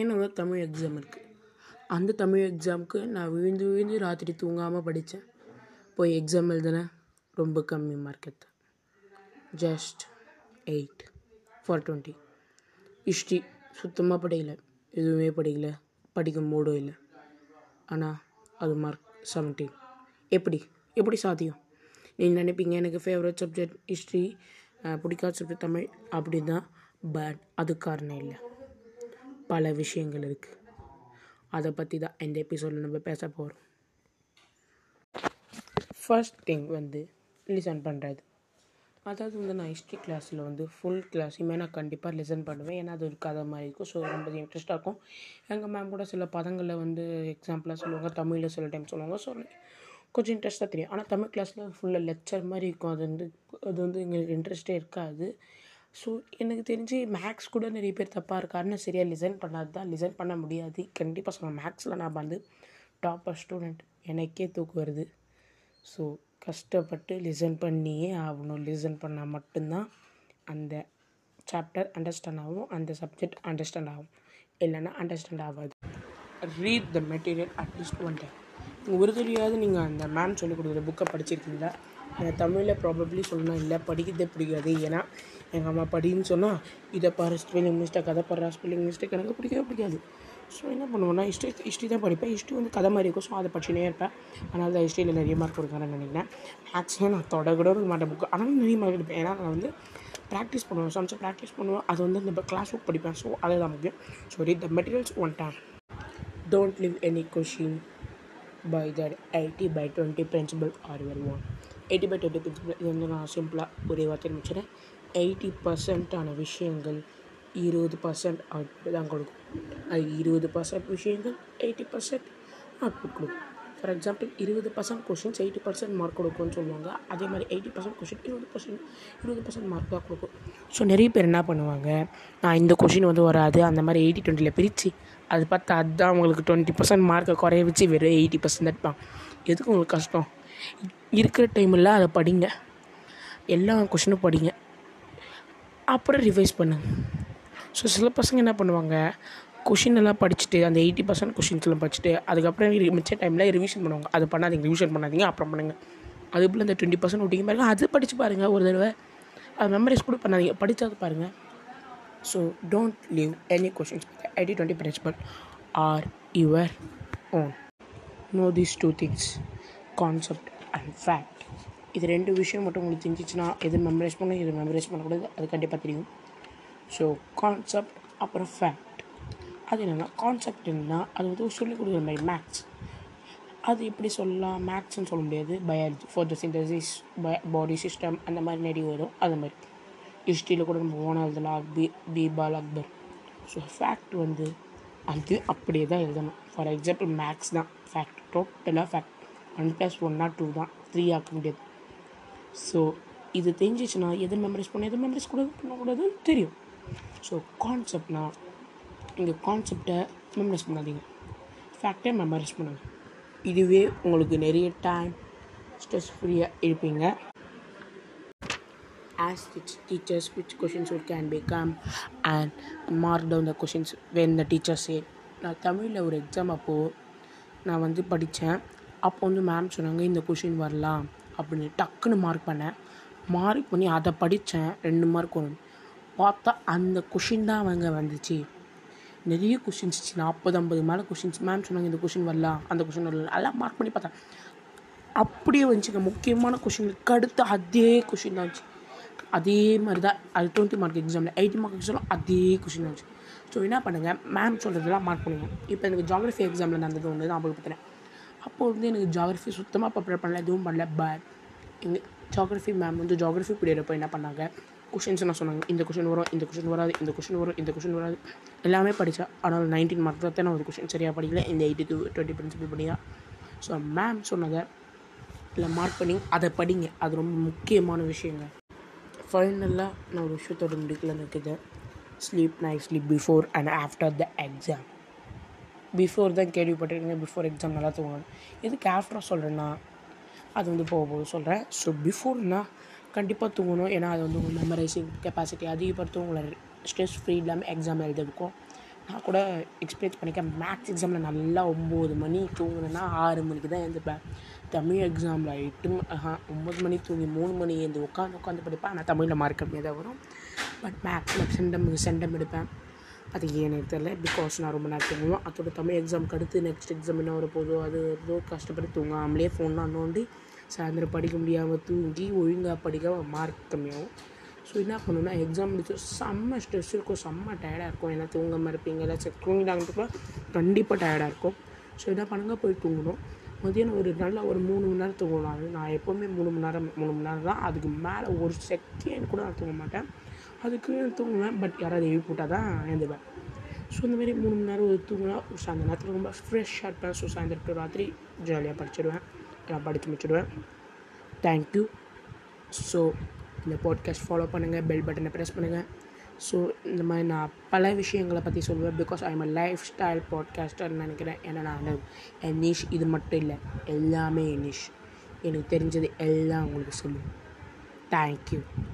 என்னோட தமிழ் எக்ஸாம் இருக்குது அந்த தமிழ் எக்ஸாமுக்கு நான் விழுந்து விழுந்து ராத்திரி தூங்காமல் படித்தேன் போய் எக்ஸாம் எழுதினேன். ரொம்ப கம்மி மார்க் எடுத்தேன். Just eight for twenty history சுத்தமாக படிக்கல. எதுவுமே படிக்கல. படிக்க மூடும் இல்லை. ஆனால் அது மார்க் செவன்டீன் எப்படி? எப்படி சாத்தியம்? நீங்கள் நினைப்பீங்க எனக்கு ஃபேவரட் சப்ஜெக்ட் ஹிஸ்ட்ரி பிடிக்காத சப்ஜெக்ட் தமிழ். அப்படி தான் பட் அது காரணம் இல்லை. பல விஷயங்கள் இருக்குது அதை பற்றி தான் இந்த எபிசோடில் நம்ம பேச போகிறோம் ஃபர்ஸ்ட் திங் வந்து லிசன் பண்ணுறது அதாவது வந்து நான் ஹிஸ்ட்ரி கிளாஸில் வந்து ஃபுல் கிளாஸுமே நான் கண்டிப்பாக லிசன் பண்ணுவேன். ஏன்னா அது ஒரு கதை மாதிரி இருக்கும். ஸோ ரொம்ப இன்ட்ரெஸ்ட்டாக இருக்கும். எங்கள் மேம் கூட சில பதங்களில் வந்து எக்ஸாம்பிளாக சொல்லுவாங்க. தமிழில் சில டைம் சொல்லுவாங்க. ஸோ கொஞ்சம் இன்ட்ரெஸ்ட்டாக தெரியும். ஆனால் தமிழ் கிளாஸில் ஃபுல்லாக லெக்சர் மாதிரி இருக்கும். அது வந்து அது வந்து எங்களுக்கு இன்ட்ரெஸ்ட்டே இருக்காது. ஸோ எனக்கு தெரிஞ்சு மேக்ஸ் கூட நிறைய பேர் தப்பாக இருக்காருன்னு சரியாக லிசன் பண்ணாது தான். லிசன் பண்ண முடியாது. கண்டிப்பாக சொல்லுவேன் மேக்ஸில் நான் வந்து டாப்பர் ஸ்டூடெண்ட் எனக்கே தூக்கு வருது. ஸோ கஷ்டப்பட்டு லிசன் பண்ணியே ஆகணும். லிசன் பண்ணால் மட்டும்தான் அந்த சாப்டர் அண்டர்ஸ்டாண்ட் ஆகும். அந்த சப்ஜெக்ட் அண்டர்ஸ்டாண்ட் ஆகும். இல்லைன்னா அண்டர்ஸ்டாண்ட் ஆகாது. Read the material at least one time ஒரு தெரியாது நீங்கள் அந்த மேம் சொல்லிக் கொடுக்குற புக்கை படிச்சிருக்கீங்களா? தமிழில் ப்ராபப்ளி சொல்லணும். இல்லை படிக்கிறதே பிடிக்காது. ஏன்னா எங்கள் அம்மா படின்னு சொன்னால் இதை பாரு ஸ்பெல்லிங் மிஸ்டேக் அதை பாரு ஸ்பெல்லிங் மிஸ்டேக் எனக்கு பிடிக்கவே பிடிக்காது. ஸோ என்ன பண்ணுவேன்னா ஹிஸ்ட்ரி ஹிஸ்ட்ரி தான் படிப்பேன். ஹிஸ்ட்ரி வந்து கதை மாதிரி இருக்கும். ஸோ அதை படிச்சுனே இருப்பேன். அதனால தான் ஹிஸ்ட்ரியில் நிறைய மார்க் கொடுக்குறேன்னு நினைக்கிறேன். மேக்ஸில் நான் தொட கூட இருக்க மாட்டேன். புக்கு ஆனால் நிறைய மார்க் எடுப்பேன். ஏன்னா நான் வந்து ப்ராக்டிஸ் பண்ணுவேன். சமைச்சு ப்ராக்டிஸ் பண்ணுவேன். அது வந்து இந்த கிளாஸ் புக் படிப்பேன். ஸோ அதுதான் முக்கியம். So read the materials one time don't leave any question by that eighty by twenty principle are well one eighty by twenty principle இது வந்து நான் சிம்பிளாக ஒரே வார்த்தை முடிச்சிடறேன். எயிட்டி பர்சன்டான விஷயங்கள் இருபது பர்சன்ட் அவுட்புட் தான் கொடுக்கும். அது இருபது பர்சன்ட் விஷயங்கள் எயிட்டி பர்சன்ட் அவுட்புட் கொடுக்கும். ஃபார் எக்ஸாம்பிள் இருபது percent questions eighty percent mark கொடுக்கும்னு சொல்லுவாங்க. அதே மாதிரி எயிட்டி பர்சன்ட் கொஷின் இருபது பர்சன்ட் இருபது பர்சன்ட் மார்க் தான் கொடுக்கும். ஸோ நிறைய பேர் என்ன பண்ணுவாங்க? நான் இந்த கொஷின் வந்து வராது அந்த மாதிரி எயிட்டி டுவெண்ட்டியில் பிரித்து அது பார்த்து அதுதான் உங்களுக்கு டுவெண்ட்டி பர்சன்ட் மார்க்கை குறைய வச்சு வெறும் எயிட்டி பர்சன்ட் எடுப்பாங்க எதுக்கு உங்களுக்கு கஷ்டம்? இருக்கிற டைமில் அதை படிங்க. எல்லா கொஷினும் படிங்க. அப்புறம் ரிவைஸ் பண்ணு. ஸோ சில பசங்க என்ன பண்ணுவாங்க கொஷின் எல்லாம் படிச்சுட்டு அந்த எயிட்டி பர்சன்ட் கொஷின்ஸ்லாம் படிச்சுட்டு அதுக்கப்புறம் மிச்ச டைமில் ரிவிஷன் பண்ணுவாங்க. அது பண்ணாதீங்க ரிவிஷன் பண்ணாதீங்க அப்புறம் பண்ணுங்கள் அது போல் இந்த டுவெண்ட்டி பர்சன்ட் விட்டிங்க பாருங்கள் அது படித்து பாருங்கள் ஒரு தடவை. அது மெமரிஸ் கூட பண்ணாதீங்க. படித்தது பாருங்கள் so don't leave any questions eighty twenty principle are your own know these two things concept and fact இது ரெண்டு விஷயம் மட்டும் உங்களுக்கு தெரிஞ்சிச்சுன்னா எது மெமரைஸ் பண்ணணும் எது மெமரைஸ் பண்ணக்கூடாது அது கண்டிப்பாக தெரியும். ஸோ கான்செப்ட் அப்புறம் ஃபேக்ட் அது என்னென்னா கான்செப்ட் என்னன்னா அது வந்து சொல்லிக் கொடுக்குற மாதிரி மேக்ஸ் அது எப்படி சொல்லலாம்? மேக்ஸ்னு சொல்ல முடியாது. Biology for the synthesis body system அந்த மாதிரி நிறைய வரும். அது மாதிரி. ஹிஸ்ட்ரியில் கூட நம்ம ஓனாக பி பீபால் அக்பர். ஸோ ஃபேக்ட் வந்து அது அப்படியே தான் எழுதணும். ஃபார் எக்ஸாம்பிள் மேக்ஸ் தான். ஃபேக்ட் டோட்டலாக ஃபேக்ட் ஒன் ப்ளஸ் ஒன்னா டூ தான். த்ரீ ஆக்க முடியாது. ஸோ இது தெரிஞ்சிச்சுன்னா எது மெமரைஸ் பண்ண எது மெமரைஸ் கூட பண்ணக்கூடாதுன்னு தெரியும். ஸோ கான்செப்ட்னா நீங்கள் கான்செப்டை மெமரைஸ் பண்ணாதீங்க. ஃபேக்டை மெமரைஸ் பண்ணுங்கள் இதுவே உங்களுக்கு நிறைய டைம் ஸ்ட்ரெஸ் ஃப்ரீயாக இருப்பீங்க as its teachers which questions would can become and mark down the questions when the teacher said நான் தமிழில் ஒரு எக்ஸாம் அப்போது நான் வந்து படித்தேன் அப்போ வந்து மேம் சொன்னாங்க இந்த கொஷின் வரலாம். அப்படின்னு டக்குன்னு மார்க் பண்ணேன். மார்க் பண்ணி அதை படித்தேன் ரெண்டு மார்க் வரும். பார்த்தா அந்த கொஷின் தான் அவங்க வந்துச்சு. நிறைய கொஷின்ஸ் நாற்பது ஐம்பது மேலே கொஷின்ஸ் மேம் சொன்னாங்க இந்த கொஷின் வரலாம் அந்த கொஷின் வரலாம் எல்லாம் மார்க் பண்ணி பார்த்தேன். அப்படியே வந்துச்சுங்க முக்கியமான கொஷினுக்கு அடுத்து அதே கொஷின் தான் வந்துச்சு. அதே மாதிரி தான். அது டுவெண்ட்டி மார்க் எக்ஸாமில் எயிட்டி மார்க் எக்ஸாமில் அதே கொஷின் வந்துச்சு. ஸோ என்ன பண்ணுங்கள் மேம் சொல்கிறதெல்லாம் மார்க் பண்ணுங்க. இப்போ எனக்கு ஜாகிரஃபி எக்ஸாமில் நடந்தது ஒன்று தான் பார்த்தேன் அப்போது வந்து எனக்கு ஜாகிரஃபி சுத்தமாக ப்ரிப்பேர் பண்ணல எதுவும் பண்ணல. பட் எங்கள் ஜாகிரஃபி மேம் வந்து ஜாகிரஃபி பீரியட் என்ன பண்ணாங்க? கொஷின்ஸ் நான் சொன்னாங்க. இந்த கொஷின் வரும் இந்த கொஷின் வராது இந்த கொஷின் வரும் இந்த கொஷின் வராது. எல்லாமே படித்தேன் ஆனால் நைன்டீன் மார்க் தான் நான் ஒரு கொஷின் சரியாக படிக்கல. இந்த எயிட்டி டூ டுவெண்ட்டி பிரின்சிபல் படியா? ஸோ மேம் சொன்னதை இல்லை மார்க் பண்ணி அதை படிங்க. அது ரொம்ப முக்கியமான விஷயங்க. ஃபைனலாக நான் ஒரு விஷயத்தோட முடிக்கலன்னு இருக்குது sleep night sleep before and after the exam before தான் கேள்விப்பட்டிருக்கீங்க பிஃபோர் எக்ஸாம் நல்லா தூங்கணும் எதுக்கு ஆஃப்டர் சொல்கிறேன்னா அது வந்து போக போக சொல்கிறேன் ஸோ பிஃபோர்னா கண்டிப்பாக தூங்கணும் ஏன்னா அது வந்து உங்கள் மெமரைசிங் கெப்பாசிட்டி அதிகப்படுத்தும் உங்களை ஸ்ட்ரெஸ் ஃப்ரீ இல்லாமல் எக்ஸாம் எழுத வைக்கும் நான் கூட எக்ஸ்பீரியன்ஸ் பண்ணிக்கேன் மேக்ஸ் எக்ஸாமில் நல்லா ஒம்பது மணி தூங்குனேன்னா ஆறு மணிக்கு தான் எழுந்துப்பேன் தமிழ் எக்ஸாமில் எட்டு ஒம்பது மணி தூங்கி மூணு மணி எழுந்து உட்காந்து உட்காந்து படிப்பேன் ஆனால் தமிழில் மார்க் கம்மியாக தான் வரும் பட் மேக்ஸில் சென்டம் சென்டம் எடுப்பேன் அது ஏன்னு தெரில பிகாஸ் நான் ரொம்ப நேரம் தூங்குவோம் அதோட தமிழ் எக்ஸாமுக்கு அடுத்து நெக்ஸ்ட் எக்ஸாம் என்ன வர போதோ அது ஏதோ கஷ்டப்பட்டு தூங்காமலே ஃபோன்லாம் நோண்டி சாயந்தரம் படிக்க முடியாமல் தூங்கி ஒழுங்காக படிக்க மார்க் கம்மியாகும். ஸோ என்ன பண்ணணும்னா எக்ஸாம் முடிச்சு செம்ம ஸ்ட்ரெஸ் இருக்கும். செம்ம டயர்டாக இருக்கும். ஏன்னா தூங்காமல் இருப்பீங்க. ஏதாச்சும் தூங்கிட்டாங்கன்றப்ப கண்டிப்பாக டயர்டாக இருக்கும். ஸோ என்ன பண்ணுங்கள் போய் தூங்கணும். மதியானம் ஒரு நல்ல ஒரு மூணு மணி நேரம் தூங்கணும். அது நான் எப்போவுமே மூணு மணி நேரம் மூணு மணி நேரம் தான். அதுக்கு மேலே ஒரு செகண்ட் கூட நான் தூங்க மாட்டேன். அதுக்கு தூங்குவேன். பட் யாராவது எழுப்பி போட்டால் தான் எழுந்துவேன் ஸோ இந்த மாதிரி மூணு மணி நேரம் ஒரு தூங்கினா அந்த நேரத்தில் ரொம்ப ஃப்ரெஷ்ஷாக இருப்பேன். ஸோ சாயந்தரம் டூ ராத்திரி ஜாலியாக படிச்சிடுவேன். நான் படித்து முடிச்சிடுவேன். தேங்க்யூ ஸோ இந்த பாட்காஸ்ட் ஃபாலோ பண்ணுங்கள் பெல் பட்டனை ப்ரெஸ் பண்ணுங்கள் ஸோ இந்த மாதிரி நான் பல விஷயங்களை பற்றி சொல்லுவேன் because I am lifestyle பாட்காஸ்டர்னு நினைக்கிறேன். ஏன்னா நான் என் நிஷ் இது மட்டும் இல்லை. எல்லாமே என் நிஷ் எனக்கு தெரிஞ்சது எல்லாம் உங்களுக்கு சொல்லுவேன். தேங்க்யூ